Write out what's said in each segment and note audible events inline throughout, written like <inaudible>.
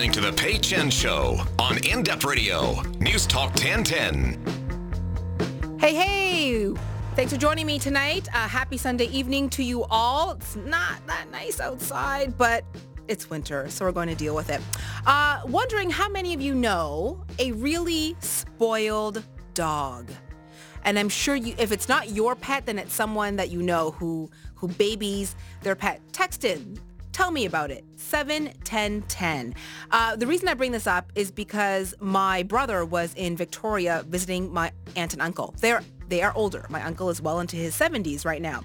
listening to The Pei Chen Show on In Depth Radio, News Talk 1010. Hey, hey! Thanks for joining me tonight. Uh, happy Sunday evening to you all. It's not that nice outside, but it's winter, so we're going to deal with it. Uh, wondering how many of you know a really spoiled dog? And I'm sure you, if it's not your pet, then it's someone that you know who who babies their pet. Text in Tell me about it. 71010. Uh, the reason I bring this up is because my brother was in Victoria visiting my aunt and uncle. They're they are older. My uncle is well into his 70s right now.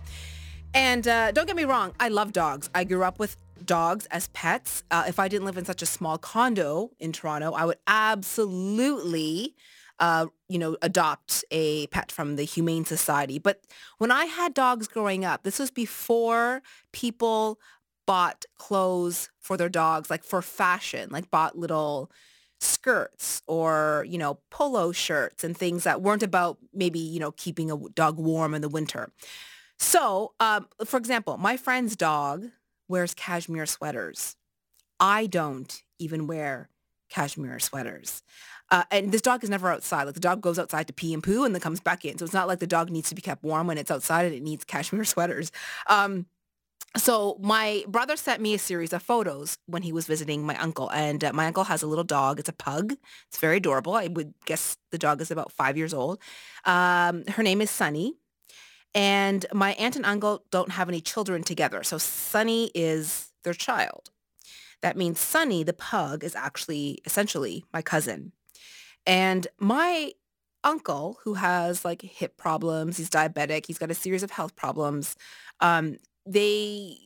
And uh, don't get me wrong, I love dogs. I grew up with dogs as pets. Uh, if I didn't live in such a small condo in Toronto, I would absolutely, uh, you know, adopt a pet from the Humane Society. But when I had dogs growing up, this was before people bought clothes for their dogs, like for fashion, like bought little skirts or, you know, polo shirts and things that weren't about maybe, you know, keeping a dog warm in the winter. So, um, for example, my friend's dog wears cashmere sweaters. I don't even wear cashmere sweaters. Uh, and this dog is never outside. Like the dog goes outside to pee and poo and then comes back in. So it's not like the dog needs to be kept warm when it's outside and it needs cashmere <laughs> sweaters. Um, so my brother sent me a series of photos when he was visiting my uncle and uh, my uncle has a little dog. It's a pug. It's very adorable. I would guess the dog is about five years old. Um, her name is sunny and my aunt and uncle don't have any children together so sunny is their child. That means sunny the pug is actually essentially my cousin. And my uncle who has like hip problems he's diabetic he's got a series of health problems um, they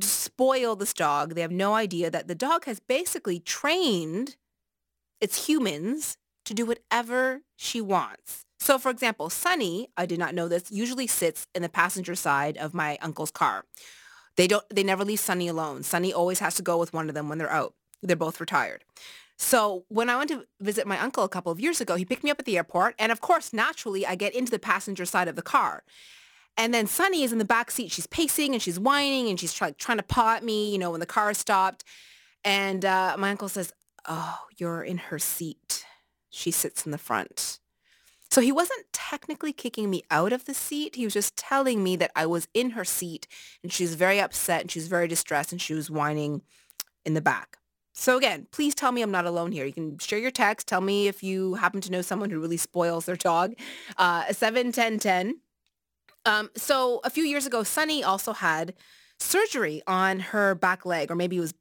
spoil this dog. They have no idea that the dog has basically trained its humans to do whatever she wants. So for example, Sunny, I did not know this, usually sits in the passenger side of my uncle's car. They don't they never leave Sunny alone. Sunny always has to go with one of them when they're out. They're both retired. So when I went to visit my uncle a couple of years ago, he picked me up at the airport. And of course, naturally, I get into the passenger side of the car. And then Sunny is in the back seat. She's pacing and she's whining and she's try- trying to paw at me, you know, when the car stopped. And uh, my uncle says, oh, you're in her seat. She sits in the front. So he wasn't technically kicking me out of the seat. He was just telling me that I was in her seat and she was very upset and she was very distressed and she was whining in the back. So again, please tell me I'm not alone here. You can share your text. Tell me if you happen to know someone who really spoils their dog. Uh, 71010. Um, so a few years ago, Sunny also had surgery on her back leg, or maybe it was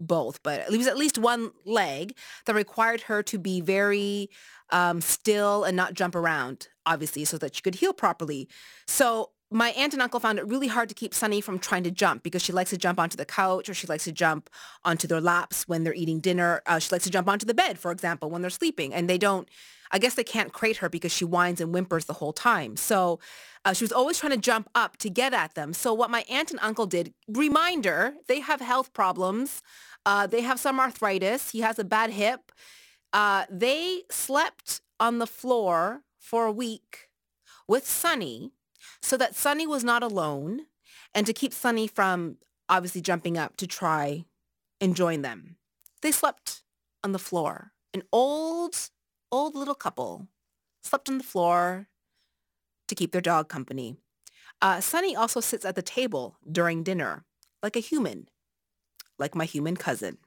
both, but it was at least one leg that required her to be very um, still and not jump around, obviously, so that she could heal properly. So my aunt and uncle found it really hard to keep Sunny from trying to jump because she likes to jump onto the couch or she likes to jump onto their laps when they're eating dinner. Uh, she likes to jump onto the bed, for example, when they're sleeping. And they don't, I guess they can't crate her because she whines and whimpers the whole time. So uh, she was always trying to jump up to get at them. So what my aunt and uncle did, reminder, they have health problems. Uh, they have some arthritis. He has a bad hip. Uh, they slept on the floor for a week with Sunny so that Sunny was not alone and to keep Sunny from obviously jumping up to try and join them. They slept on the floor. An old, old little couple slept on the floor to keep their dog company. Uh, Sunny also sits at the table during dinner like a human, like my human cousin.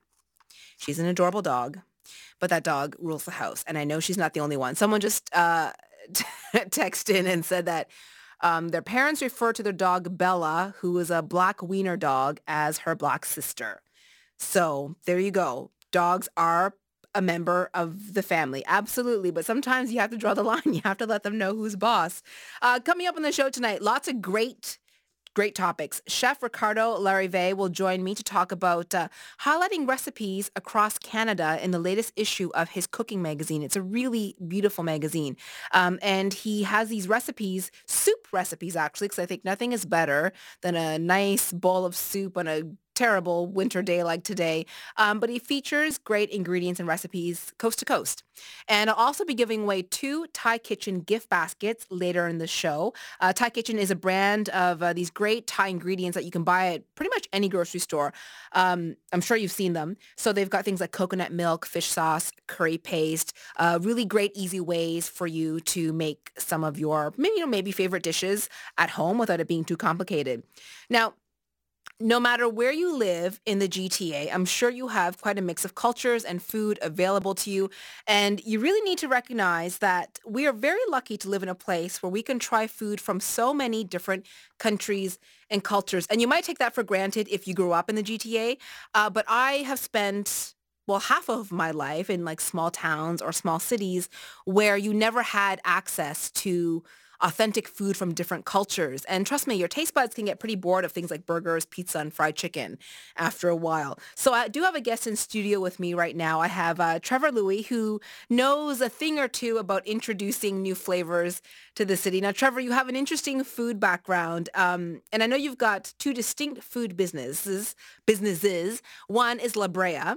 She's an adorable dog, but that dog rules the house. And I know she's not the only one. Someone just uh, <laughs> texted in and said that um, their parents refer to their dog Bella, who is a black wiener dog, as her black sister. So there you go. Dogs are a member of the family. Absolutely. But sometimes you have to draw the <laughs> line. You have to let them know who's boss. Uh, coming up on the show tonight, lots of great Great topics. Chef Ricardo Larrivée will join me to talk about uh, highlighting recipes across Canada in the latest issue of his cooking magazine. It's a really beautiful magazine. Um, and he has these recipes, soup recipes actually, because I think nothing is better than a nice bowl of soup on a terrible winter day like today. Um, but he features great ingredients and recipes coast to coast. And I'll also be giving away two Thai Kitchen gift baskets later in the show. Uh, Thai Kitchen is a brand of uh, these great Thai ingredients that you can buy at pretty much any grocery store. Um, I'm sure you've seen them. So they've got things like coconut milk, fish sauce, curry paste, uh, really great easy ways for you to make some of your you know maybe favorite dishes at home without it being too complicated. Now, no matter where you live in the GTA, I'm sure you have quite a mix of cultures and food available to you. And you really need to recognize that we are very lucky to live in a place where we can try food from so many different countries and cultures. And you might take that for granted if you grew up in the GTA. Uh, but I have spent well, half of my life in like small towns or small cities where you never had access to authentic food from different cultures. And trust me, your taste buds can get pretty bored of things like burgers, pizza, and fried chicken after a while. So I do have a guest in studio with me right now. I have uh, Trevor Lui, who knows a thing or two about introducing new flavors to the city. Now, Trevor, you have an interesting food background, um, and I know you've got two distinct food businesses. Businesses. One is La Brea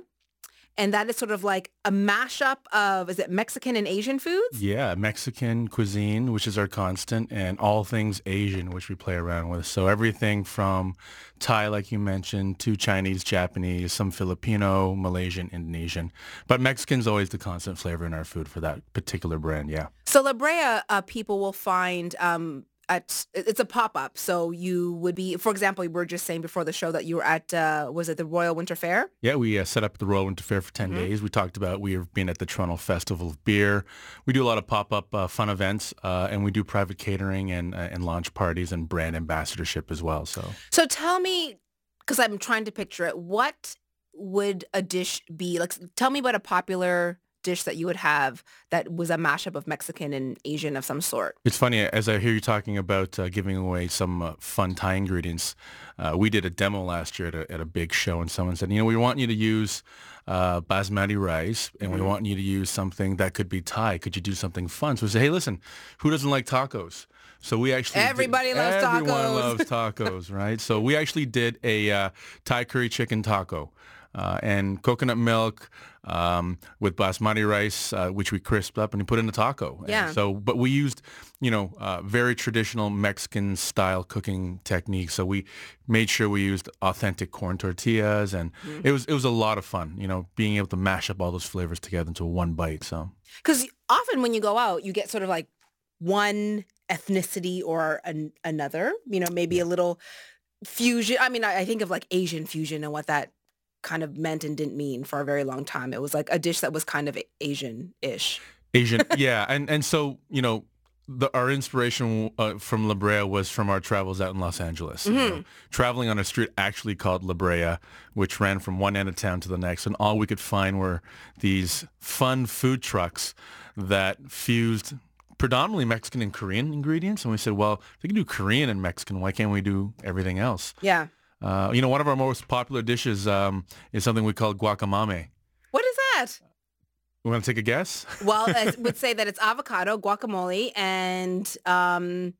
and that is sort of like a mashup of is it Mexican and Asian foods? Yeah, Mexican cuisine, which is our constant, and all things Asian, which we play around with. So everything from Thai, like you mentioned, to Chinese, Japanese, some Filipino, Malaysian, Indonesian. But Mexican's always the constant flavor in our food for that particular brand. Yeah. So La Brea, uh, people will find um, at it's a pop-up so you would be for example we were just saying before the show that you were at uh, was it the royal winter fair? Yeah we uh, set up the royal winter fair for 10 mm-hmm. days. We talked about we've been at the toronto festival of beer. We do a lot of pop-up uh, fun events uh, and we do private catering and, uh, and launch parties and brand ambassadorship as well so. So tell me because i'm trying to picture it what would a dish be like tell me about a popular dish that you would have that was a mashup of Mexican and Asian of some sort. It's funny as I hear you talking about uh, giving away some uh, fun Thai ingredients. Uh, we did a demo last year at a, at a, big show, and someone said, you know, we want you to use uh, basmati rice, and mm-hmm. we want you to use something that could be Thai. Could you do something fun? So we said, hey, listen, who doesn't like tacos? So we actually everybody did, loves everyone tacos. Everyone loves tacos, right? So we actually did a uh, Thai curry chicken taco uh, and coconut milk um, with basmati rice, uh, which we crisped up and we put in a taco. Yeah. And so, but we used, you know, uh, very traditional Mexican style cooking techniques. So we made sure we used authentic corn tortillas, and mm-hmm. it was it was a lot of fun. You know, being able to mash up all those flavors together into one bite. So, because often when you go out, you get sort of like one ethnicity or an, another. You know, maybe a little fusion. I mean, I, I think of like Asian fusion and what that kind of meant and didn't mean for a very long time. It was like a dish that was kind of Asian-ish. Asian, <laughs> yeah, and and so you know, the, our inspiration uh, from La Brea was from our travels out in Los Angeles. Mm-hmm. You know, traveling on a street actually called La Brea, which ran from one end of town to the next, and all we could find were these fun food trucks that fused predominantly Mexican and Korean ingredients. And we said, well, if we can do Korean and Mexican, why can't we do everything else? Yeah. Uh, you know, one of our most popular dishes um, is something we call guacamole. What is that? We want to take a guess? Well, <laughs> I would say that it's avocado, guacamole, and um,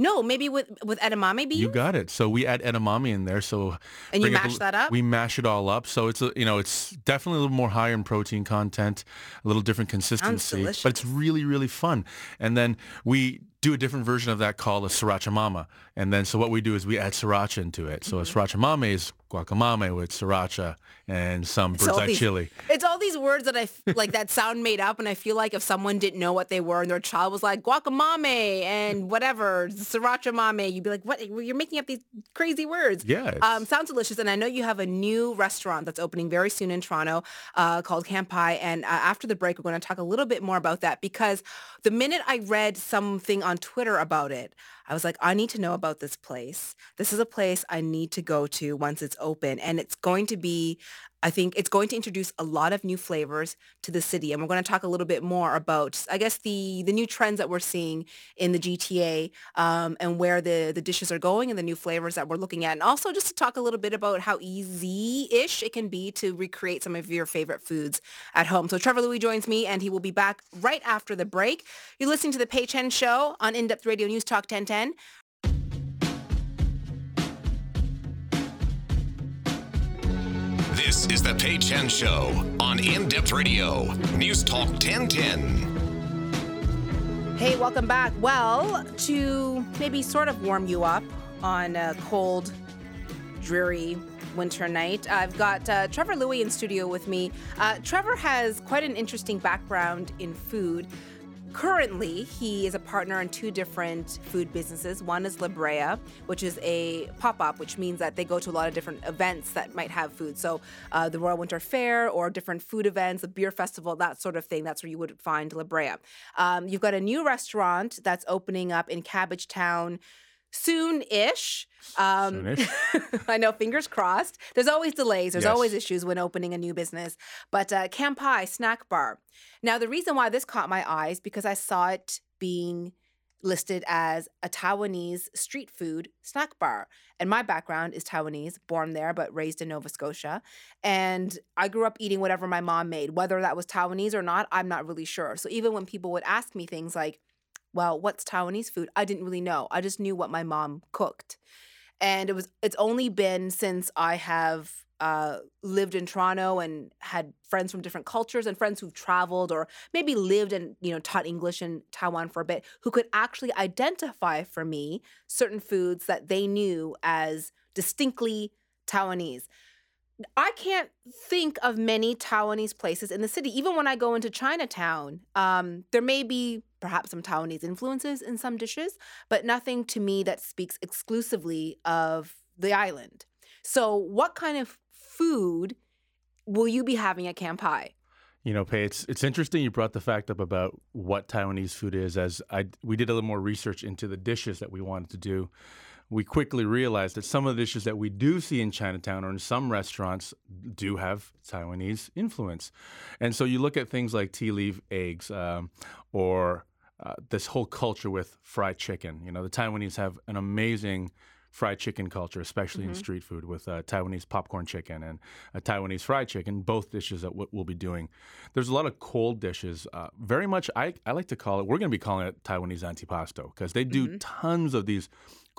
no, maybe with with edamame beans. You got it. So we add edamame in there. So and you mash that up. We mash it all up. So it's a, you know it's definitely a little more higher in protein content, a little different consistency, but it's really really fun. And then we do a different version of that called a sriracha mama. And then so what we do is we add sriracha into it. So mm-hmm. a sriracha mama is guacamole with sriracha and some bird's eye chili. It's all these words that I <laughs> like that sound made up, and I feel like if someone didn't know what they were and their child was like guacamole and whatever sriracha mame, you'd be like, "What? You're making up these crazy words." Yeah, um, sounds delicious. And I know you have a new restaurant that's opening very soon in Toronto uh, called Kanpai. And uh, after the break, we're going to talk a little bit more about that because the minute I read something on Twitter about it, I was like, I need to know about this place. This is a place I need to go to once it's open. And it's going to be I think it's going to introduce a lot of new flavors to the city. And we're going to talk a little bit more about, I guess, the, the new trends that we're seeing in the GTA um, and where the, the dishes are going and the new flavors that we're looking at. And also just to talk a little bit about how easy-ish it can be to recreate some of your favorite foods at home. So Trevor Lui joins me and he will be back right after the break. You're listening to the Pei Chen Show on In-Depth Radio News Talk 1010. This is the Chen Show on In Depth Radio, News Talk 1010. Hey, welcome back. Well, to maybe sort of warm you up on a cold, dreary winter night, I've got uh, Trevor Lui in studio with me. Uh, Trevor has quite an interesting background in food. Currently, he is a partner in two different food businesses. One is La Brea, which is a pop up, which means that they go to a lot of different events that might have food. So, uh, the Royal Winter Fair or different food events, the beer festival, that sort of thing. That's where you would find La Brea. Um, you've got a new restaurant that's opening up in Cabbage Town soon-ish. Um, Soon-ish. <laughs> I know, fingers crossed. There's always delays. There's Yes. always issues when opening a new business. But uh, Kanpai Snack Bar. Now, the reason why this caught my eyes because I saw it being listed as a Taiwanese street food snack bar. And my background is Taiwanese, born there but raised in Nova Scotia. And I grew up eating whatever my mom made, whether that was Taiwanese or not, I'm not really sure. So even when people would ask me things like, well, what's Taiwanese food? I didn't really know. I just knew what my mom cooked. And it was it's only been since I have uh, lived in Toronto and had friends from different cultures and friends who've traveled or maybe lived and you know taught English in Taiwan for a bit who could actually identify for me certain foods that they knew as distinctly Taiwanese. I can't think of many Taiwanese places in the city. Even when I go into Chinatown, um, there may be perhaps some Taiwanese influences in some dishes, but nothing to me that speaks exclusively of the island. So, what kind of food will you be having at Kanpai? You know, Pei, it's it's interesting you brought the fact up about what Taiwanese food is. As I we did a little more research into the dishes that we wanted to do, we quickly realized that some of the dishes that we do see in Chinatown or in some restaurants do have Taiwanese influence. And so you look at things like tea leaf eggs um, or uh, this whole culture with fried chicken. You know, the Taiwanese have an amazing fried chicken culture, especially in street food, with uh, Taiwanese popcorn chicken and uh, Taiwanese fried chicken, both dishes that w- we'll be doing. There's a lot of cold dishes. Uh, very much, I, I like to call it, we're going to be calling it Taiwanese antipasto because they do tons of these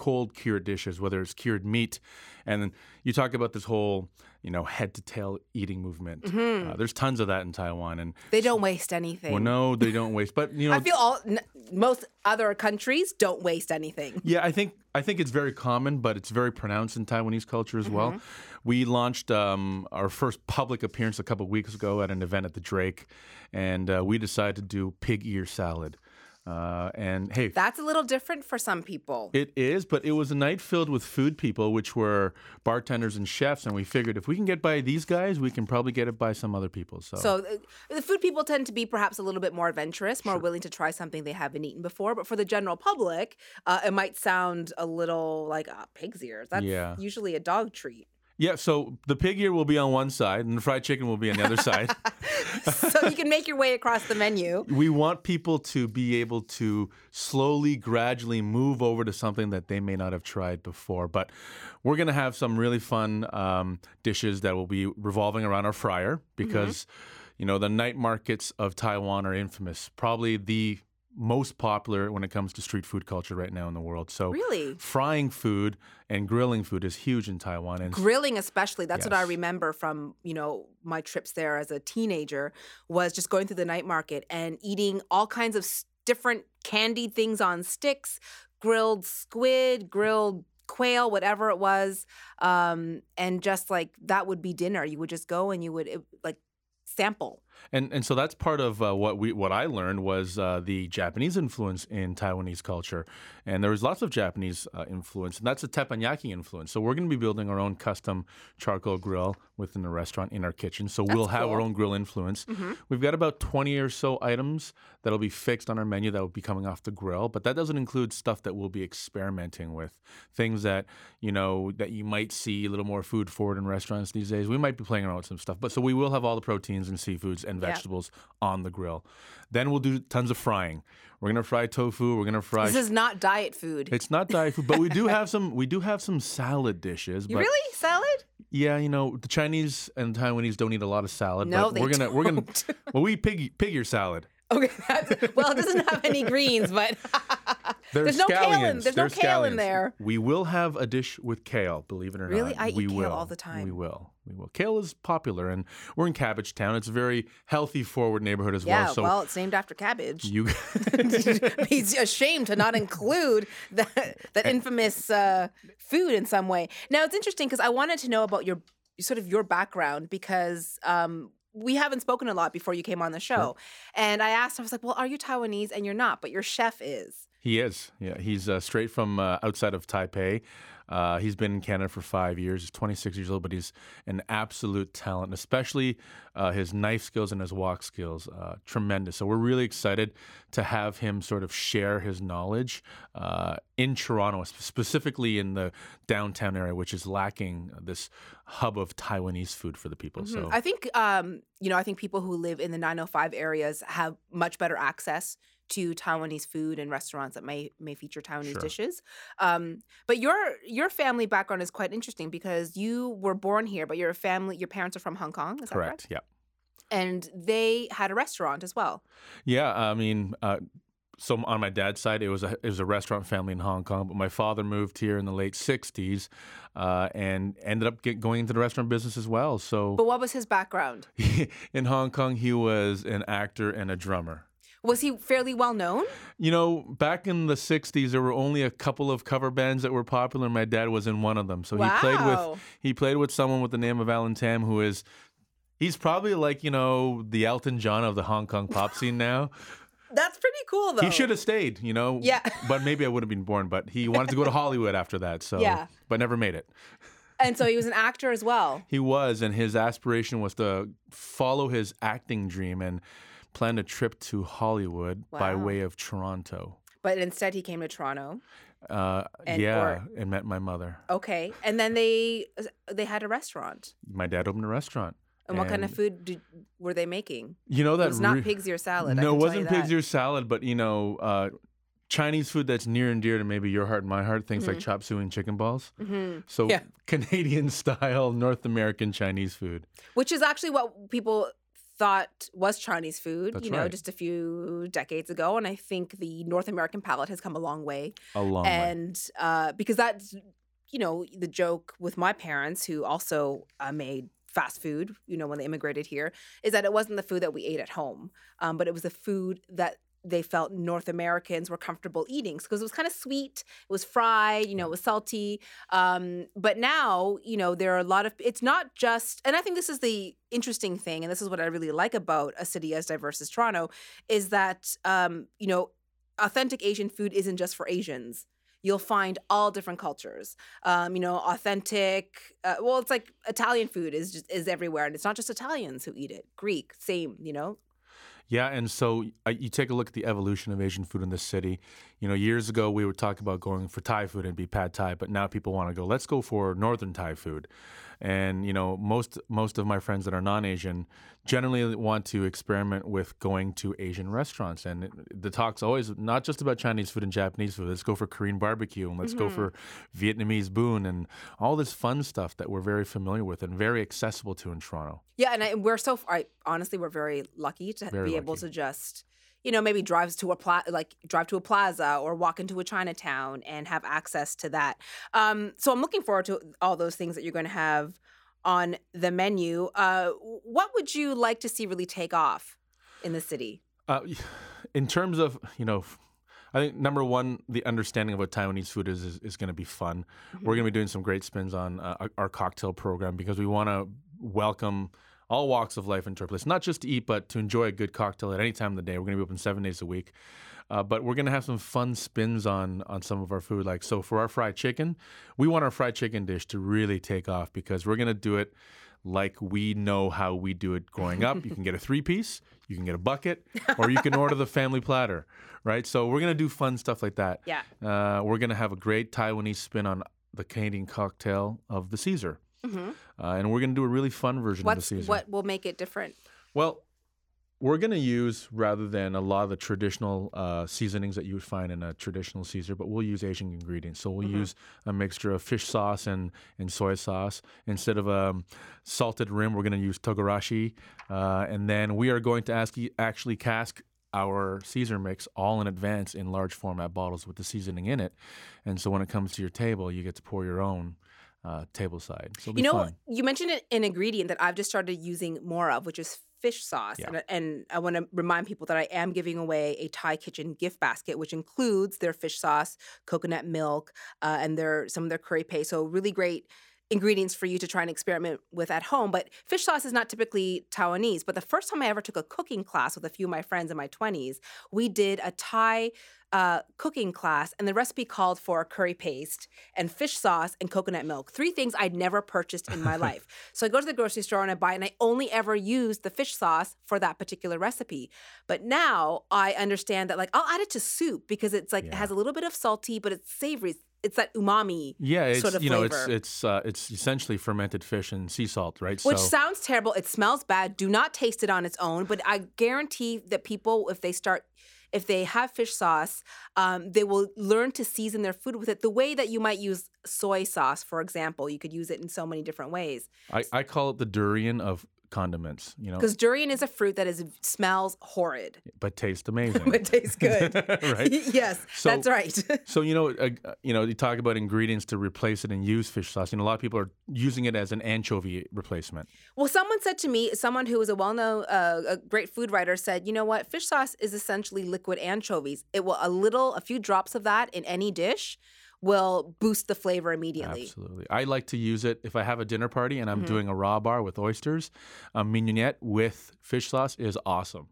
cold cured dishes, whether it's cured meat. And then you talk about this whole, you know, head to tail eating movement. Uh, there's tons of that in Taiwan. And They don't waste anything. well, no, they don't waste. But, you <laughs> know, I feel all n- most other countries don't waste anything. Yeah, I think I think it's very common, but it's very pronounced in Taiwanese culture as well. We launched um, our first public appearance a couple weeks ago at an event at the Drake, and uh, we decided to do pig ear salad. Uh, and hey, That's a little different for some people. it is, but it was a night filled with food people, which were bartenders and chefs, and we figured if we can get by these guys, we can probably get it by some other people. So, So uh, the food people tend to be perhaps a little bit more adventurous, more willing to try something they haven't eaten before. But for the general public, uh, it might sound a little like uh, pig's ears. That's Yeah. usually a dog treat. Yeah, so the pig ear will be on one side, and the fried chicken will be on the other side. <laughs> <laughs> so you can make your way across the menu. we want people to be able to slowly, gradually move over to something that they may not have tried before. But we're going to have some really fun um, dishes that will be revolving around our fryer because, you know, the night markets of Taiwan are infamous. Probably the most popular when it comes to street food culture right now in the world. So Really? frying food and grilling food is huge in Taiwan. And Grilling, especially, that's what I remember from you know my trips there as a teenager. Was just going through the night market and eating all kinds of different candied things on sticks, grilled squid, grilled quail, whatever it was, um, and just like that would be dinner. You would just go and you would it, like sample. And and so that's part of uh, what we what I learned was uh, the Japanese influence in Taiwanese culture, and there was lots of Japanese uh, influence, and that's a teppanyaki influence. So we're going to be building our own custom charcoal grill within the restaurant in our kitchen. So we'll have our cool. Mm-hmm. own grill influence. We've got about twenty or so items that'll be fixed on our menu that will be coming off the grill, but that doesn't include stuff that we'll be experimenting with, things that you know that you might see a little more food forward in restaurants these days. We might be playing around with some stuff, but so we will have all the proteins and seafoods and Yeah. vegetables on the grill. Then we'll do tons of frying. We're gonna fry tofu. We're gonna fry. This is not diet food. it's not diet food, but we do <laughs> have some. We do have some salad dishes. You but really salad? Yeah, you know the Chinese and Taiwanese don't eat a lot of salad. No, but they we're gonna we're gonna don't. <laughs> well we pig pig ear salad. Okay, that's, <laughs> well, it doesn't have any greens, but <laughs> There's no kale in- scallions. there's no They're kale in scallions. there. We will have a dish with kale, believe it or Really? not. I eat we kale will. all the time. We will. We will. Kale is popular, and we're in Cabbage Town. It's a very healthy, forward neighborhood as Yeah, well. So well, it's named after cabbage. you, <laughs> <laughs> He's ashamed to not include that that infamous uh, food in some way. Now it's interesting because I wanted to know about your sort of your background because um, we haven't spoken a lot before you came on the show, and I asked, I was like, "Well, are you Taiwanese?" And you're not, but your chef is. He is. Yeah, he's uh, straight from uh, outside of Taipei. Uh, he's been in Canada for five years. He's 26 years old, but he's an absolute talent, especially uh, his knife skills and his wok skills. Uh, tremendous. So we're really excited to have him sort of share his knowledge uh, in Toronto, specifically in the downtown area, which is lacking this hub of Taiwanese food for the people. So I think um, you know, I think people who live in the 905 areas have much better access to Taiwanese food and restaurants that may may feature Taiwanese Sure. dishes. Um, but your your family background is quite interesting because you were born here, but your family, your parents are from Hong Kong. Is that correct? correct. Yeah. And they had a restaurant as well. Yeah, I mean, uh, so on my dad's side, it was a it was a restaurant family in Hong Kong. But my father moved here in the late '60s uh, and ended up get, going into the restaurant business as well. So But what was his background? <laughs> in Hong Kong, he was an actor and a drummer. Was he fairly well known? You know, back in the '60s, there were only a couple of cover bands that were popular. and My dad was in one of them. So he played with he played with someone with the name of Alan Tam, who is. He's probably like, you know, the Elton John of the Hong Kong pop scene now. <laughs> That's pretty cool, though. He should have stayed, you know. Yeah. <laughs> but maybe I would have been born. But he wanted to go to Hollywood after that. So Yeah. but never made it. And so he was an actor as well. He was, and his aspiration was to follow his acting dream and plan a trip to Hollywood by Wow. way of Toronto. But instead, he came to Toronto. Uh, And- yeah, and met my mother. Okay, and then they they had a restaurant. My dad opened a restaurant. And what kind of food did, were they making? You know It that was not re- pig's ear salad. I No, it wasn't pig's ear salad, but you know, uh, Chinese food that's near and dear to maybe your heart and my heart. Things like chop suey and chicken balls. Mhm. So Yeah. <laughs> Canadian style North American Chinese food. Which is actually what people thought was Chinese food, That's you know, right. just a few decades ago. And I think the North American palate has come a long way. A long way. and uh, because that's, you know, the joke with my parents who also uh, made fast food, you know, when they immigrated here, is that it wasn't the food that we ate at home, um, but it was the food that they felt North Americans were comfortable eating because it was kind of sweet, it was fried, you know, it was salty. Um, but now, you know, there are a lot of, it's not just, and I think this is the interesting thing, and this is what I really like about a city as diverse as Toronto, is that, um, you know, authentic Asian food isn't just for Asians. You'll find all different cultures. Um, you know, authentic. Uh, well, it's like Italian food is just is everywhere, and it's not just Italians who eat it. Greek, same. You know, Yeah, and so uh, you take a look at the evolution of Asian food in this city. You know, years ago we would talk about going for Thai food and be pad Thai, but now people want to go. Let's go for Northern Thai food, and you know, most most of my friends that are non-Asian generally want to experiment with going to Asian restaurants. And it, the talk's always not just about Chinese food and Japanese food. Let's go for Korean barbecue and let's go mm-hmm. for Vietnamese boon and all this fun stuff that we're very familiar with and very accessible to in Toronto. yeah, and I, we're so. I honestly, we're very lucky to Very be able to just. You know, maybe drives to a pla- like drive to a plaza or walk into a Chinatown and have access to that. Um, so I'm looking forward to all those things that you're going to have on the menu. Uh, what would you like to see really take off in the city? Uh, <sighs> in terms of you know, I think number one, the understanding of what Taiwanese food is is, is going to be fun. We're going to be doing some great spins on uh, our- our cocktail program because we want to welcome all walks of life into our not just to eat, but to enjoy a good cocktail at any time of the day. We're going to be open seven days a week. Uh, but we're gonna have some fun spins on on some of our food. Like so, for our fried chicken, we want our fried chicken dish to really take off because we're gonna do it like we know how we do it growing up. You can get a three piece, you can get a bucket, or you can order the family platter, right? So we're gonna do fun stuff like that. Yeah. Uh, we're gonna have a great Taiwanese spin on the Canadian cocktail of the Caesar, Mhm. uh, and we're gonna do a really fun version What's of the Caesar. what will make it different? Well, we're going to use rather than a lot of the traditional uh, seasonings that you would find in a traditional Caesar, but we'll use Asian ingredients. So we'll use a mixture of fish sauce and, and soy sauce. Instead of um, salted rim, we're going to use togarashi. Uh, and then we are going to ask, actually cask our Caesar mix all in advance in large format bottles with the seasoning in it, and so when it comes to your table, you get to pour your own uh, table side. So You know, fun. you mentioned an- ingredient that I've just started using more of, which is fish sauce. Yeah. And, and I want to remind people that I am giving away a Thai Kitchen gift basket, which includes their fish sauce, coconut milk, uh, and their some of their curry paste. So really great ingredients for you to try and experiment with at home. But fish sauce is not typically Taiwanese. But the first time I ever took a cooking class with a few of my friends in my 20s, we did a Thai uh, cooking class, and the recipe called for curry paste and fish sauce and coconut milk. Three things I'd never purchased in my <laughs> life. So I go to the grocery store and I buy, and I only ever used the fish sauce for that particular recipe. But now I understand that, like, I'll add it to soup because it's like it has a little bit of salty, but it's savory. It's that umami. Yeah, it's sort of you know it's it's uh, it's essentially fermented fish and sea salt, right? Which so sounds terrible. It smells bad. Do not taste it on its own. But I guarantee that people, if they start, if they have fish sauce, um, they will learn to season their food with it the way that you might use soy sauce, for example. You could use it in so many different ways. I, I call it the durian of condiments, you know, Because durian is a fruit that is smells horrid, but tastes amazing. <laughs> but tastes good. <laughs> right? <laughs> yes, So- that's right. So you know, uh, you know, you talk about ingredients to replace it and use fish sauce. You know, a lot of people are using it as an anchovy replacement. Well, someone said to me, someone who is a well-known, uh, a great food writer said, you know what, fish sauce is essentially liquid anchovies. It will a little, a few drops of that in any dish will boost the flavor immediately. Absolutely, I like to use it if I have a dinner party and I'm Mm-hmm. doing a raw bar with oysters. A mignonette with fish sauce is awesome.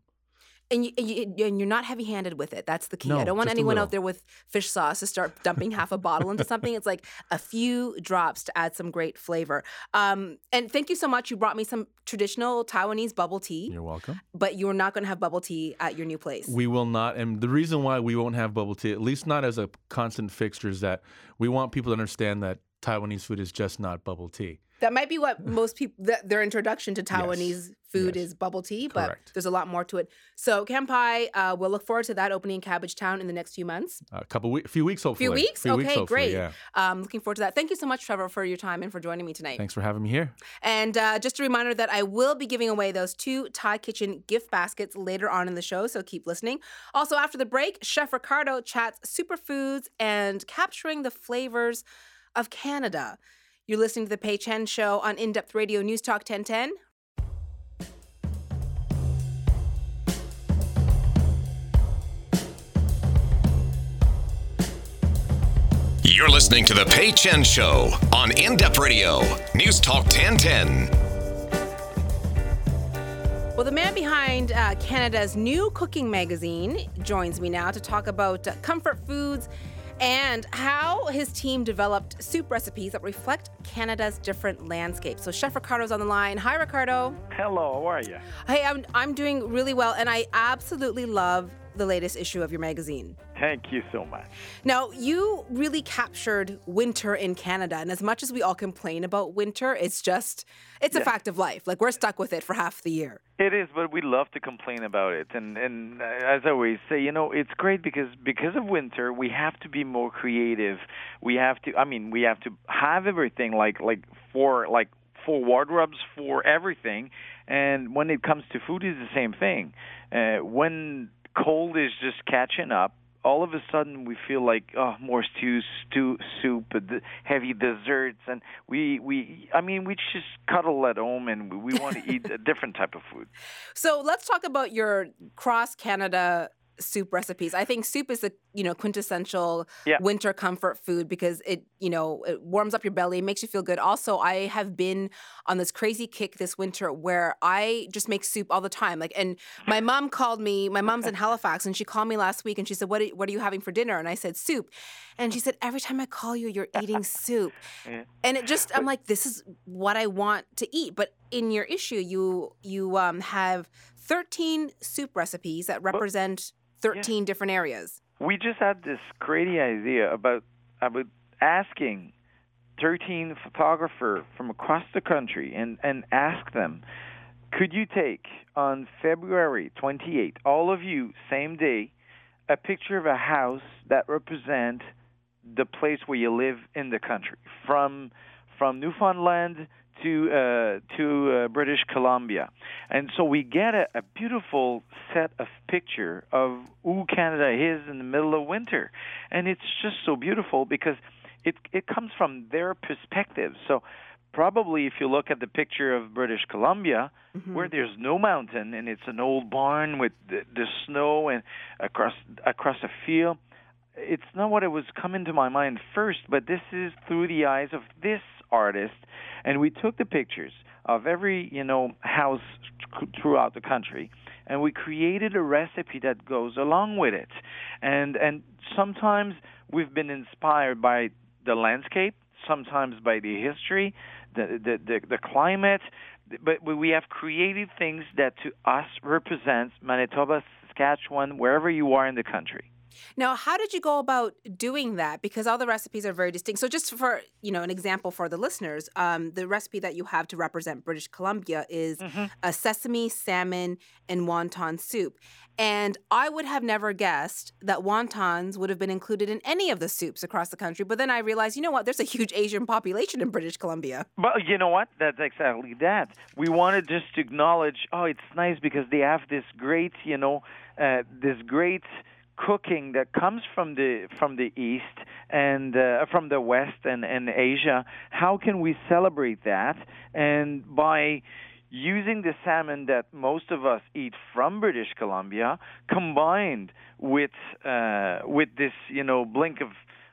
And, you, and you- and you're not heavy-handed with it. That's the key. I don't want anyone out there with fish sauce to start dumping half a bottle into something. It's like a few drops to add some great flavor. Um, and thank you so much. You brought me some traditional Taiwanese bubble tea, You're welcome. but you're not going to have bubble tea at your new place. We will not, and the reason why we won't have bubble tea, at least not as a constant fixture, is that we want people to understand that Taiwanese food is just not bubble tea. That might be what most people th- their introduction to Taiwanese food Yes. is bubble tea, but there's a lot more to it. So Kanpai, uh, we'll look forward to that opening in Cabbage Town in the next few months. A couple, we- few weeks, hopefully. Few weeks, Few okay, weeks, great. Yeah. Um, looking forward to that. Thank you so much, Trevor, for your time and for joining me tonight. Thanks for having me here. And uh, just a reminder that I will be giving away those two Thai Kitchen gift baskets later on in the show, so keep listening. Also, after the break, Chef Ricardo chats superfoods and capturing the flavors of Canada. You're listening to the Pei Chen Show on In Depth Radio News Talk 1010. You're listening to The Pei Chen Show on In Depth Radio, News Talk 1010. Well, the man behind uh, Canada's new cooking magazine joins me now to talk about uh, comfort foods and how his team developed soup recipes that reflect Canada's different landscapes. So, Chef Ricardo's on the line. Hi, Ricardo. Hello, how are you? Hey, I'm, I'm doing really well, and I absolutely love the latest issue of your magazine. Thank you so much. Now, you really captured winter in Canada, and as much as we all complain about winter, it's just, it's a fact of life. Like, we're stuck with it for half the year. It is, but we love to complain about it. And and uh, as I always say, you know, it's great because because of winter, we have to be more creative. We have to. I mean, we have to have everything like like for like for wardrobes for everything. And when it comes to food, it's the same thing. Uh, when cold is just catching up. All of a sudden, we feel like oh, more stew, stew, soup, heavy desserts, and we we. I mean, we just cuddle at home, and we want to eat a different type of food. <laughs> So let's talk about your cross Canada soup recipes. I think soup is the you know quintessential Yeah. winter comfort food because it you know it warms up your belly, makes you feel good. Also, I have been on this crazy kick this winter where I just make soup all the time. Like, and my <laughs> mom called me. My mom's in <laughs> Halifax, and she called me last week, and she said, "What are, what are you having for dinner?" And I said, "Soup." And she said, "Every time I call you, you're eating soup." <laughs> Yeah. And it just I'm like, this is what I want to eat. But in your issue, you you um, have 13 soup recipes that represent 13 different areas. we just had this crazy idea about about asking 13 photographer from across the country and and ask them could you take on February 28th, all of you same day a picture of a house that represent the place where you live in the country from from Newfoundland to uh, to uh, British Columbia, and so we get a, a beautiful set of picture of who Canada is in the middle of winter, and it's just so beautiful because it it comes from their perspective. So probably if you look at the picture of British Columbia, mm-hmm. where there's no mountain and it's an old barn with the, the snow and across across a field, it's not what it was coming to my mind first, but this is through the eyes of this artist, and we took the pictures of every you know house throughout the country, and we created a recipe that goes along with it, and and sometimes we've been inspired by the landscape, sometimes by the history, the the the, the climate, but we have created things that to us represents Manitoba, Saskatchewan, wherever you are in the country. Now, how did you go about doing that? Because all the recipes are very distinct. So, just for you know, an example for the listeners, um, the recipe that you have to represent British Columbia is mm-hmm. a sesame, salmon, and wonton soup. And I would have never guessed that wontons would have been included in any of the soups across the country. But then I realized, you know what? There's a huge Asian population in British Columbia. But you know what? That's exactly that. We wanted just to acknowledge. Oh, it's nice because they have this great, you know, uh, this great cooking that comes from the from the east and uh, from the west and, and Asia. How can we celebrate that? And by using the salmon that most of us eat from British Columbia, combined with uh, with this you know blink of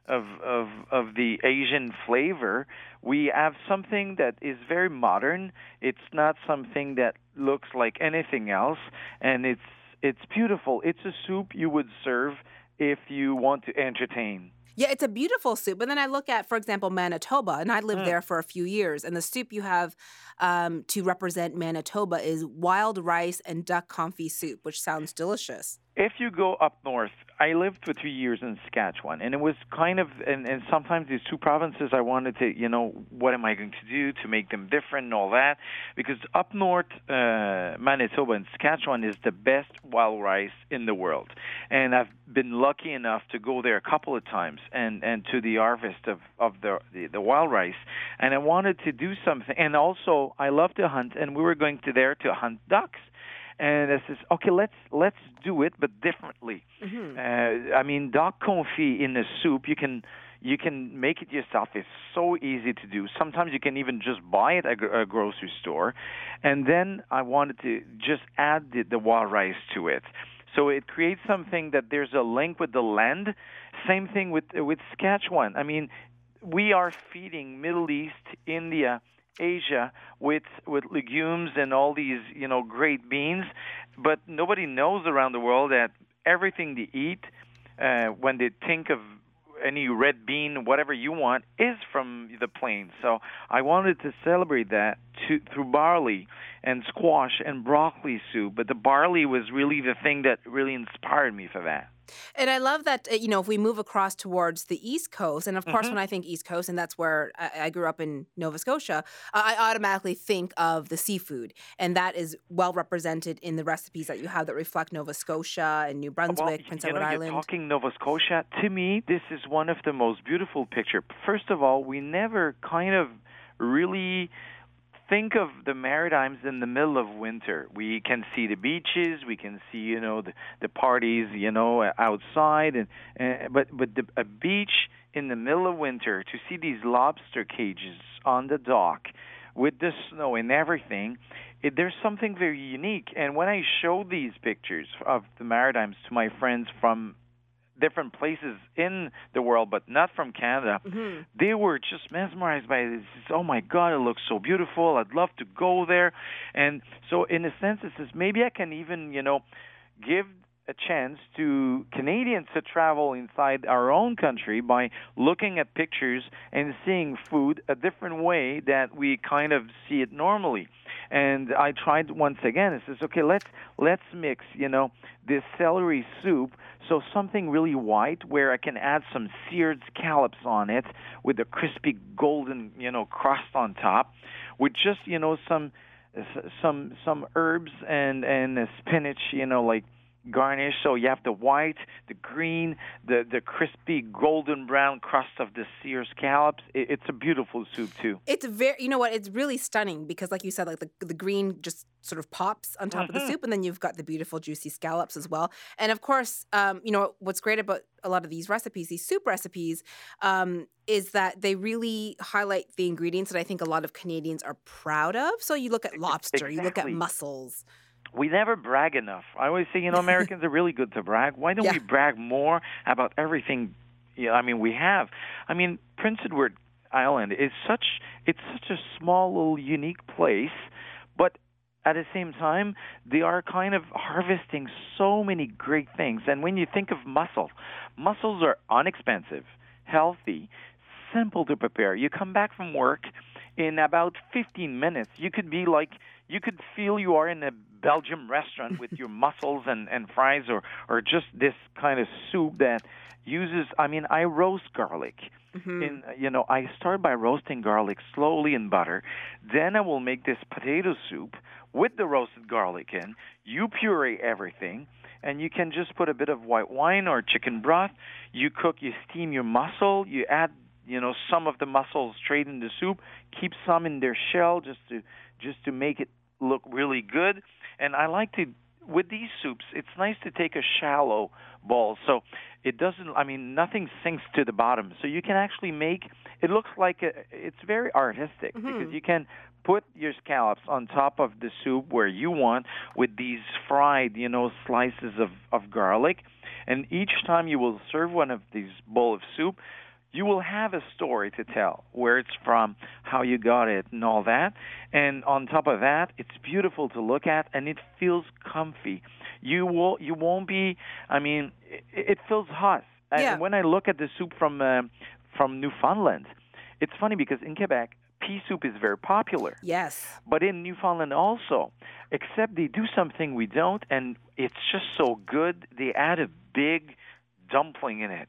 of, of of the Asian flavor, we have something that is very modern. It's not something that looks like anything else, and it's it's beautiful. It's a soup you would serve if you want to entertain. Yeah, it's a beautiful soup. But then I look at, for example, Manitoba, and I lived mm. there for a few years. And the soup you have um, to represent Manitoba is wild rice and duck confit soup, which sounds delicious if you go up north, I lived for three years in Saskatchewan, and it was kind of, and, and sometimes these two provinces, I wanted to, you know, what am I going to do to make them different and all that, because up north, uh, Manitoba and Saskatchewan is the best wild rice in the world, and I've been lucky enough to go there a couple of times and and to the harvest of of the the, the wild rice, and I wanted to do something, and also I love to hunt, and we were going to there to hunt ducks and I says, okay, let's let's do it, but differently. Mm-hmm. Uh, I mean, duck confit in a soup, you can you can make it yourself. It's so easy to do. Sometimes you can even just buy it at a grocery store. And then I wanted to just add the, the wild rice to it. So it creates something that there's a link with the land. Same thing with with Saskatchewan. I mean, we are feeding Middle East, India, Asia with with legumes and all these you know great beans, but nobody knows around the world that everything they eat, uh, when they think of any red bean, whatever you want, is from the plains. So I wanted to celebrate that to, through barley and squash and broccoli soup. But the barley was really the thing that really inspired me for that. And I love that, uh, you know, if we move across towards the East Coast, and of course, mm-hmm. when I think East Coast, and that's where I, I grew up in Nova Scotia, uh, I automatically think of the seafood. And that is well represented in the recipes that you have that reflect Nova Scotia and New Brunswick, well, Prince Edward know, Island. You're talking Nova Scotia. To me, this is one of the most beautiful pictures. First of all, we never kind of really think of the Maritimes in the middle of winter. We can see the beaches, we can see you know the, the parties you know outside, and uh, but but the, a beach in the middle of winter to see these lobster cages on the dock with the snow and everything. It, there's something very unique. And when I showed these pictures of the Maritimes to my friends from different places in the world, but not from Canada, mm-hmm. they were just mesmerized by this. Oh my God, it looks so beautiful. I'd love to go there. And so, in a sense, it says maybe I can even, you know, give a chance to Canadians to travel inside our own country by looking at pictures and seeing food a different way that we kind of see it normally. And I tried once again. It says, okay, let's let's mix, you know, this celery soup so something really white where I can add some seared scallops on it with a crispy golden, you know, crust on top, with just you know some some some herbs and and spinach, you know, like garnish. So you have the white, the green, the the crispy golden brown crust of the sear scallops. It, it's a beautiful soup too. It's very, you know what? It's really stunning because, like you said, like the the green just sort of pops on top mm-hmm. of the mm-hmm. soup, and then you've got the beautiful juicy scallops as well. And of course, um, you know what's great about a lot of these recipes, these soup recipes, um, is that they really highlight the ingredients that I think a lot of Canadians are proud of. So you look at lobster, exactly. you look at mussels we never brag enough. I always say, you know, <laughs> Americans are really good to brag. Why don't yeah. we brag more about everything? You know, I mean, we have. I mean, Prince Edward Island is such it's such a small little unique place, but at the same time, they are kind of harvesting so many great things. And when you think of mussels, mussels are inexpensive, healthy, simple to prepare. You come back from work in about 15 minutes. You could be like you could feel you are in a Belgium restaurant with your <laughs> mussels and, and fries or, or just this kind of soup that uses I mean I roast garlic. Mm-hmm. In you know, I start by roasting garlic slowly in butter. Then I will make this potato soup with the roasted garlic in. You puree everything and you can just put a bit of white wine or chicken broth. You cook, you steam your mussel, you add you know some of the mussels straight in the soup keep some in their shell just to just to make it look really good. And i like to with these soups it's nice to take a shallow bowl so it doesn't i mean nothing sinks to the bottom. So you can actually make it looks like a, it's very artistic mm-hmm. because you can put your scallops on top of the soup where you want with these fried you know slices of of garlic. And each time you will serve one of these bowl of soup you will have a story to tell where it's from, how you got it, and all that. And on top of that, it's beautiful to look at, and it feels comfy. You will, you won't be. I mean, it, it feels hot. Yeah. And when I look at the soup from uh, from Newfoundland, it's funny because in Quebec, pea soup is very popular. Yes. But in Newfoundland also, except they do something we don't, and it's just so good. They add a big dumpling in it.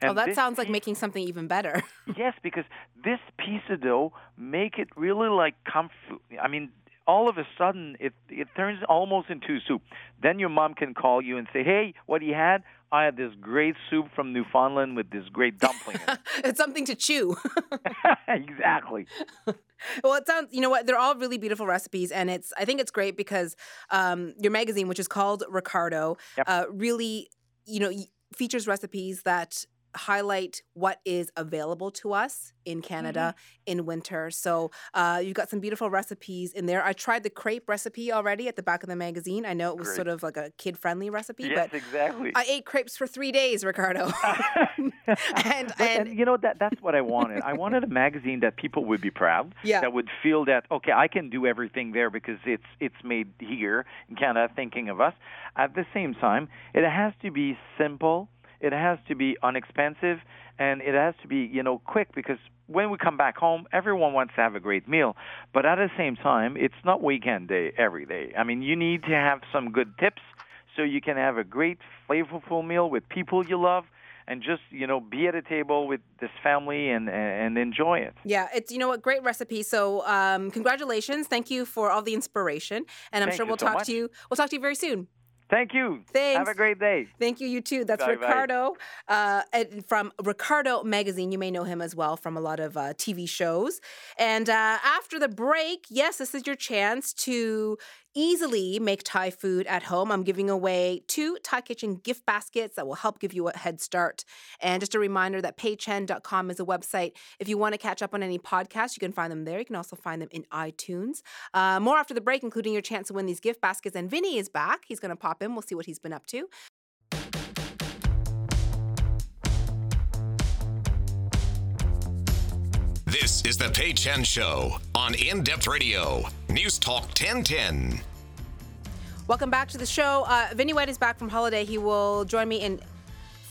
And oh, that sounds like making something even better. <laughs> yes, because this piece of dough make it really like comfort. I mean, all of a sudden it it turns almost into soup. Then your mom can call you and say, "Hey, what you had? I had this great soup from Newfoundland with this great dumpling." It. <laughs> it's something to chew. <laughs> exactly. well, it sounds. You know what? They're all really beautiful recipes, and it's. I think it's great because um, your magazine, which is called Ricardo, yep. uh, really, you know, features recipes that highlight what is available to us in Canada mm-hmm. in winter. So uh, you've got some beautiful recipes in there. I tried the crepe recipe already at the back of the magazine. I know it was Great. sort of like a kid friendly recipe, yes, but exactly. I ate crepes for three days, Ricardo. <laughs> <laughs> and, and, and, you know that that's what I wanted. I wanted a <laughs> magazine that people would be proud. Yeah. That would feel that okay, I can do everything there because it's it's made here in Canada, thinking of us. At the same time, it has to be simple it has to be inexpensive and it has to be, you know, quick because when we come back home, everyone wants to have a great meal. But at the same time, it's not weekend day every day. I mean, you need to have some good tips so you can have a great, flavorful meal with people you love and just you know be at a table with this family and and enjoy it yeah it's you know what great recipe so um, congratulations thank you for all the inspiration and i'm Thank sure we'll so talk much. to you we'll talk to you very soon Thank you. Thanks. Have a great day. Thank you. You too. That's Bye-bye. Ricardo uh, from Ricardo Magazine. You may know him as well from a lot of uh, TV shows. And uh, after the break, yes, this is your chance to easily make Thai food at home. I'm giving away two Thai Kitchen gift baskets that will help give you a head start. And just a reminder that paychen.com is a website. If you want to catch up on any podcasts, you can find them there. You can also find them in iTunes. Uh, more after the break, including your chance to win these gift baskets. And Vinny is back. He's going to pop in. We'll see what he's been up to. This is the Pay Chen Show on In Depth Radio, News Talk 1010. Welcome back to the show. Uh, Vinny White is back from holiday. He will join me in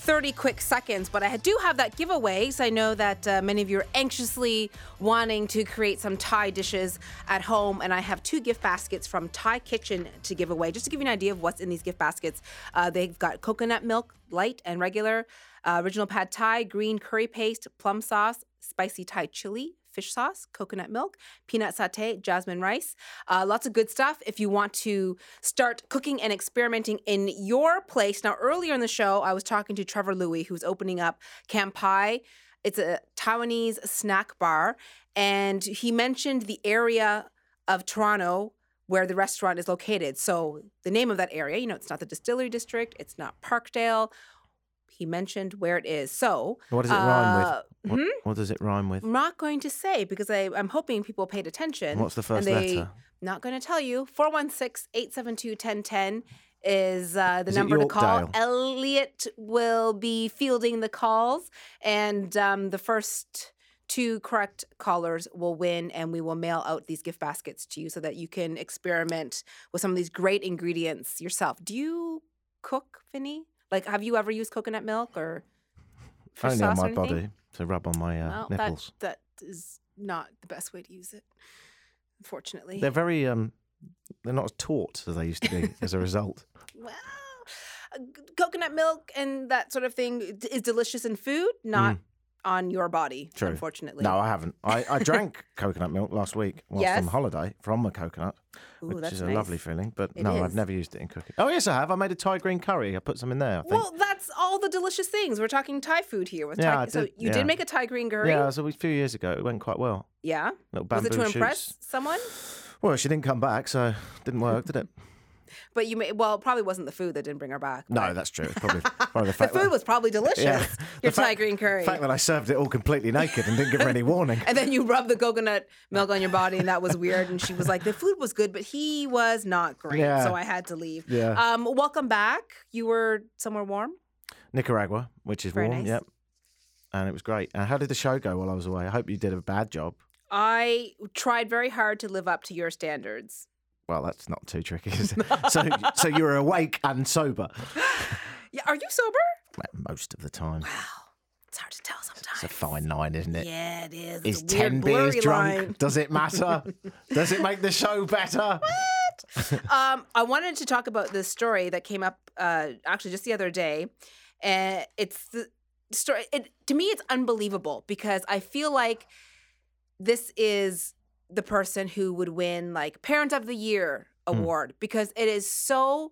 30 quick seconds, but I do have that giveaway. So I know that uh, many of you are anxiously wanting to create some Thai dishes at home, and I have two gift baskets from Thai Kitchen to give away. Just to give you an idea of what's in these gift baskets, uh, they've got coconut milk, light and regular, uh, original pad Thai, green curry paste, plum sauce, spicy Thai chili, fish sauce, coconut milk, peanut satay, jasmine rice. Uh, lots of good stuff if you want to start cooking and experimenting in your place. Now, earlier in the show, I was talking to Trevor Lui, who's opening up Kanpai. It's a Taiwanese snack bar. And he mentioned the area of Toronto where the restaurant is located. So the name of that area, you know, it's not the distillery district, it's not Parkdale. He mentioned where it is. So What does it rhyme uh, with? What, what does it rhyme with? I'm not going to say because I, I'm hoping people paid attention. What's the first and they, letter? Not going to tell you. 416-872-1010 is uh, the Is number to call. Elliot will be fielding the calls, and um, the first two correct callers will win, and we will mail out these gift baskets to you so that you can experiment with some of these great ingredients yourself. Do you cook, Vinny? Like, have you ever used coconut milk or fish Only on my body to rub on my uh, Well, nipples. that that is not the best way to use it, unfortunately. They're very um, they're not as taut as they used to be as a result. <laughs> well, uh, coconut milk and that sort of thing is delicious in food, not on your body. True. unfortunately. No, I haven't. I, I <laughs> drank coconut milk last week whilst on holiday from a coconut, Ooh, which that's is a nice. lovely feeling. But It no, is. I've never used it in cooking. Oh yes, I have. I made a Thai green curry. I put some in there. I think. Well, that's all the delicious things. We're talking Thai food here. With Yeah, Thai, I so you yeah. did make a Thai green curry. yeah, it was a few years ago. It went quite well. Yeah? Little Was it to shoots. impress someone? Well, she didn't come back, so it didn't work, did it? <laughs> But you may, well, it probably wasn't the food that didn't bring her back. No, that's true. It's probably, <laughs> probably the the food that, was probably delicious. Yeah. Your The Thai green curry. the fact that I served it all completely naked and didn't give her any warning. <laughs> And then you rubbed the coconut milk on your body, and that was weird. And she was like, "The food was good, but he was not great." Yeah. So I had to leave. Yeah. Um, welcome back. You were somewhere warm. Nicaragua, which is Very warm. nice. Yep. And it was great. And how did the show go while I was away? I hope you did a bad job. I tried very hard to live up to your standards. Well, that's not too tricky, is it? <laughs> so, so you were awake and sober <gasps> Yeah, are you sober? Most of the time. Wow, it's hard to tell sometimes. It's a fine line, isn't it? Yeah, it is. Is It's weird, ten beers blurry drunk? line. Does it matter? <laughs> Does it make the show better? What? <laughs> um, I wanted to talk about this story that came up uh, actually just the other day. And it's the story. It, to me, it's unbelievable because I feel like this is the person who would win like Parent of the Year award because it is so.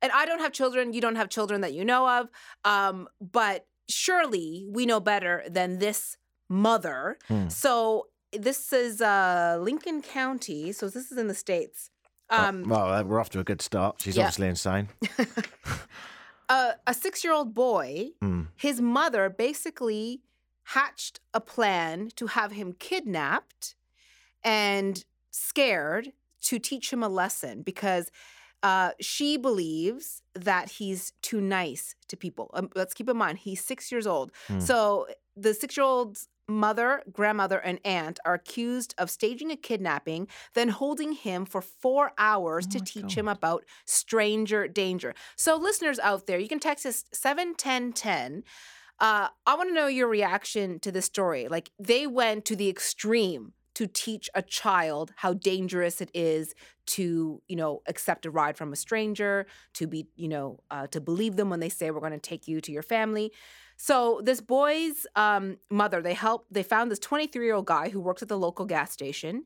And I don't have children. You don't have children that you know of. Um, but surely we know better than this mother. Hmm. So this is uh, Lincoln County. So this is in the states. Um, well, uh, we're off to a good start. She's yeah. obviously insane. <laughs> a, a six-year-old boy, Mm. his mother basically hatched a plan to have him kidnapped and scared to teach him a lesson because uh, she believes that he's too nice to people. Um, let's keep in mind he's six years old. Mm. So the six-year-old's mother, grandmother, and aunt are accused of staging a kidnapping, then holding him for four hours to my teach him about stranger danger. So, listeners out there, you can text us 71010. Uh, I want to know your reaction to this story. Like, they went to the extreme to teach a child how dangerous it is to, you know, accept a ride from a stranger, to be, you know, uh, to believe them when they say we're going to take you to your family. So this boy's um, mother, they helped. They found this 23 year old guy who works at the local gas station.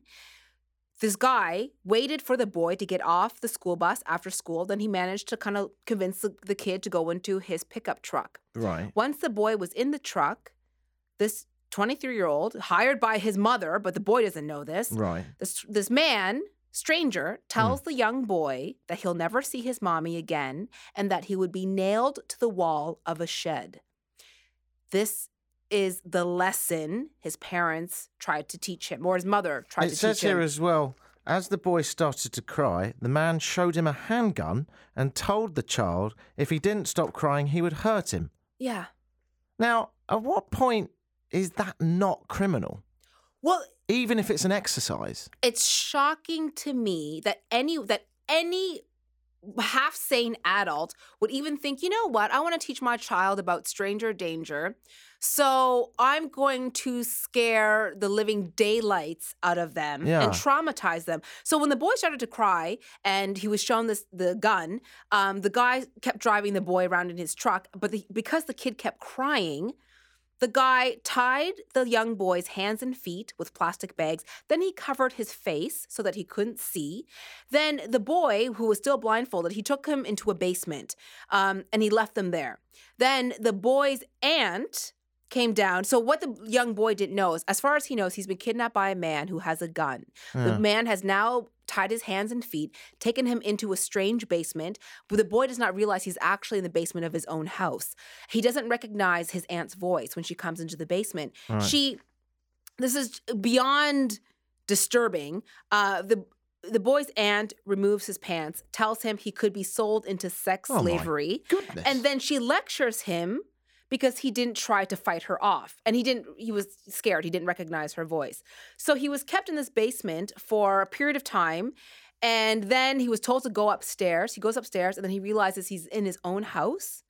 This guy waited for the boy to get off the school bus after school. Then he managed to kind of convince the, the kid to go into his pickup truck. Right. Once the boy was in the truck, this 23 year old, hired by his mother, but the boy doesn't know this, Right. this, this man, stranger, tells hmm. the young boy that he'll never see his mommy again and that he would be nailed to the wall of a shed. This is the lesson his parents tried to teach him, or his mother tried It to teach him. It says here as well. As the boy started to cry, the man showed him a handgun and told the child if he didn't stop crying, he would hurt him. yeah. Now, at what point is that not criminal? Well, Even if it's an exercise. it's shocking to me that any that any half sane adult would even think, you know what, I want to teach my child about stranger danger. So I'm going to scare the living daylights out of them Yeah. and traumatize them. So when the boy started to cry and he was shown this the gun, um, the guy kept driving the boy around in his truck. But the, because the kid kept crying, The guy tied the young boy's hands and feet with plastic bags. Then he covered his face so that he couldn't see. Then the boy, who was still blindfolded, he took him into a basement um, and he left them there. Then the boy's aunt came down. So what the young boy didn't know is, as far as he knows, he's been kidnapped by a man who has a gun. The man has now tied his hands and feet, taken him into a strange basement, but the boy does not realize he's actually in the basement of his own house. He doesn't recognize his aunt's voice when she comes into the basement. She this is beyond disturbing. Uh, the the boy's aunt removes his pants, tells him he could be sold into sex Oh slavery, goodness. and then she lectures him because he didn't try to fight her off, and he didn't. He was scared. He didn't recognize her voice, so he was kept in this basement for a period of time. And then he was told to go upstairs. He goes upstairs and then he realizes he's in his own house.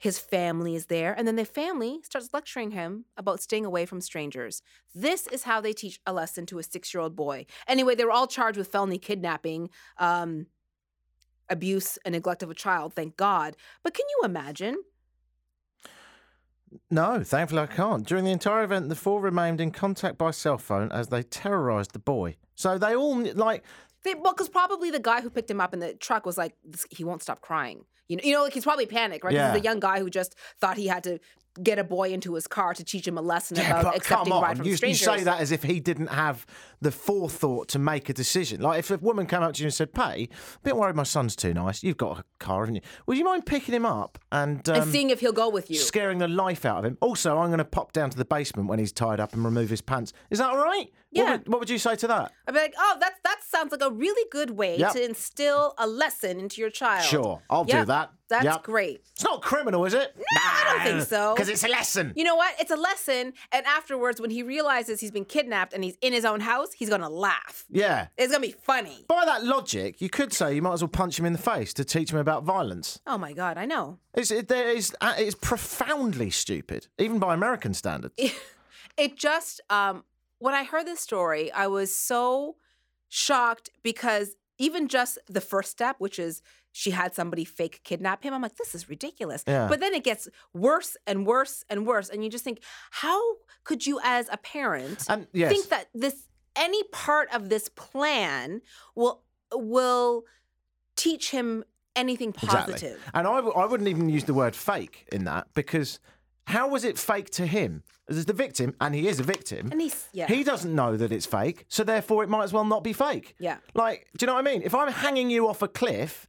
His family is there, and then the family starts lecturing him about staying away from strangers. This is how they teach a lesson to a six year old boy. Anyway, they were all charged with felony kidnapping, um, abuse, and neglect of a child, thank God. But can you imagine? No, thankfully I can't. During the entire event, the four remained in contact by cell phone as they terrorised the boy. So they all like They, well, because probably the guy who picked him up in the truck was like, he won't stop crying. You know, you know, like he's probably panicked, right? Yeah. is a young guy who just thought he had to get a boy into his car to teach him a lesson Yeah, about accepting come on, from you, you strangers. say that as if he didn't have the forethought to make a decision. Like if a woman came up to you and said, "Pay, a bit worried my son's too nice. You've got a car, haven't you? Would you mind picking him up and, um, and seeing if he'll go with you. scaring the life out of him? Also, I'm going to pop down to the basement when he's tied up and remove his pants. Is that all right? Yeah. What would, what would you say to that? I'd be like, oh, that that sounds like a really good way Yep. to instill a lesson into your child. Sure, I'll do that. That's Yep. great. It's not criminal, is it? No, I don't think so. Because it's a lesson. You know what? It's a lesson, and afterwards, when he realizes he's been kidnapped and he's in his own house, he's gonna laugh. yeah. It's gonna be funny. By that logic, you could say you might as well punch him in the face to teach him about violence. Oh my god, I know. It's, it, there is, uh, it's profoundly stupid, even by American standards. <laughs> It just um when I heard this story, I was so shocked because even just the first step, which is she had somebody fake kidnap him, I'm like, this is ridiculous. Yeah. But then it gets worse and worse and worse. And you just think, how could you as a parent And yes, think that this any part of this plan will will teach him anything exactly. positive? And I, w- I wouldn't even use the word fake in that because how was it fake to him? As the victim, and he is a victim. And he's yeah. He doesn't know that it's fake, so therefore it might as well not be fake. Yeah. Like, do you know what I mean? If I'm hanging you off a cliff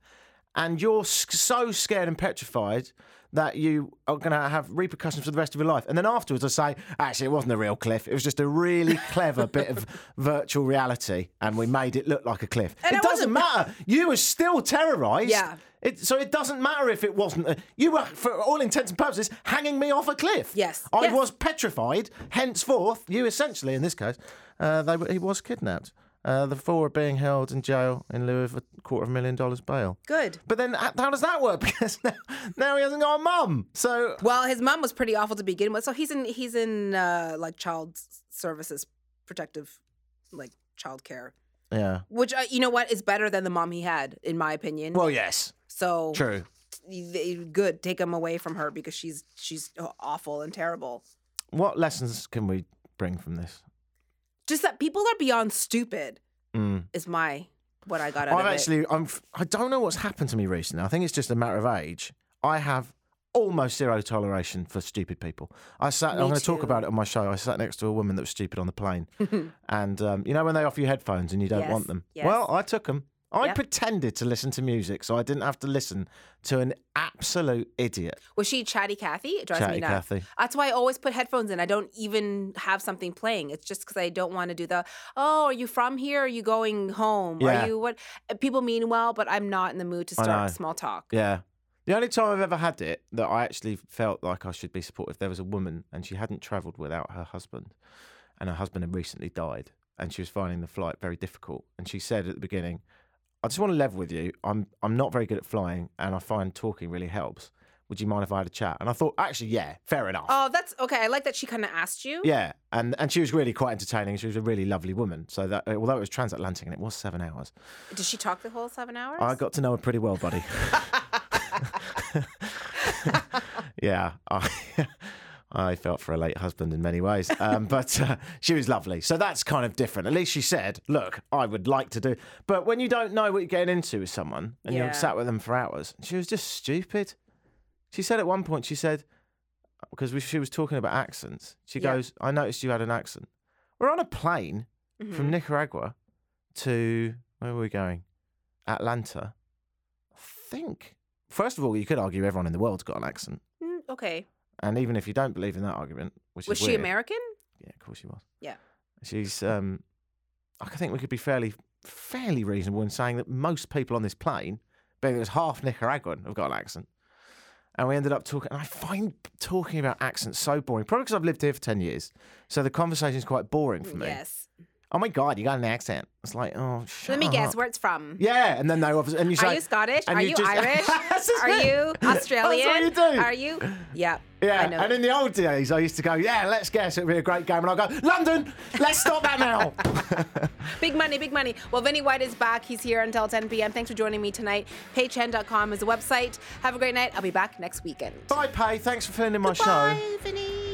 and you're so scared and petrified that you are going to have repercussions for the rest of your life, and then afterwards I say, actually, it wasn't a real cliff. It was just a really <laughs> clever bit of virtual reality, and we made it look like a cliff. It, it doesn't wasn't- matter. You were still terrorised. Yeah. It, so it doesn't matter if it wasn't. A, you were, for all intents and purposes, hanging me off a cliff. Yes. I Yes. was petrified. Henceforth, you essentially, in this case, uh, they, he was kidnapped. Uh, the four are being held in jail in lieu of a quarter of a million dollars bail. Good. But then, h- how does that work? <laughs> Because now, now he hasn't got a mum. So Well, his mom was pretty awful to begin with, so he's in he's in uh, like child services, protective, like child care, yeah. which uh, you know what is better than the mom he had, in my opinion. Well, yes, so true. good, take him away from her because she's she's awful and terrible. What lessons can we bring from this? Just that people are beyond stupid Mm. is my what I got out of it. I've of it. actually, I'm, f- I don't know what's happened to me recently. I think it's just a matter of age. I have almost zero toleration for stupid people. I sat. Me I'm going to talk about it on my show. I sat next to a woman that was stupid on the plane, <laughs> and um, you know when they offer you headphones and you don't Yes, want them. yes. Well, I took them. I Yep. pretended to listen to music so I didn't have to listen to an absolute idiot. Was she chatty Cathy? It drives Chatty me nuts. Cathy. That's why I always put headphones in. I don't even have something playing. It's just because I don't want to do the, oh, are you from here? Are you going home? Yeah. Are you what? uh, People mean well, but I'm not in the mood to start small talk. Yeah. The only time I've ever had it that I actually felt like I should be supportive, there was a woman and she hadn't travelled without her husband, and her husband had recently died, and she was finding the flight very difficult. And she said at the beginning, "I just want to level with you. I'm I'm not very good at flying, and I find talking really helps. Would you mind if I had a chat?" And I thought, actually, yeah, fair enough. Oh, that's okay. I like that she kind of asked you. Yeah, and and she was really quite entertaining. She was a really lovely woman. So that uh, although it was transatlantic and it was seven hours, Did she talk the whole seven hours? I got to know her pretty well, buddy. <laughs> <laughs> yeah, I, <laughs> I felt for a late husband in many ways, um, <laughs> but uh, she was lovely. So that's kind of different. At least she said, "Look, I would like to do." But when you don't know what you're getting into with someone and Yeah. you're sat with them for hours, she was just stupid. She said at one point, she said, because she was talking about accents. She Yeah. goes, "I noticed you had an accent." We're on a plane Mm-hmm. from Nicaragua to where were we going? Atlanta. I think. First of all, you could argue everyone in the world's got an accent. Mm, okay. And even if you don't believe in that argument, which Was is she weird- American? Yeah, of course she was. Yeah. She's. Um, I think we could be fairly, fairly reasonable in saying that most people on this plane, being it was half Nicaraguan, have got an accent. And we ended up talking. And I find talking about accents so boring. Probably because I've lived here for ten years, so the conversation is quite boring for me. Yes. Oh my god, you got an accent. It's like, oh, shut Let me guess where it's from. Yeah, and then they obviously, and you say, Are you Scottish? Are you you, just- <laughs> Irish? Are you Australian? That's what you do. Are you? Yeah. Yeah, I know. and in the old days, I used to go, yeah, let's guess, it'll be a great game. And I'll go, London, let's stop that now. <laughs> Big money, big money. Well, Vinny White is back. He's here until 10 p.m. Thanks for joining me tonight. Paychen.com is the website. Have a great night. I'll be back next weekend. Bye, Pay. Thanks for filling in my show. Bye, Vinny.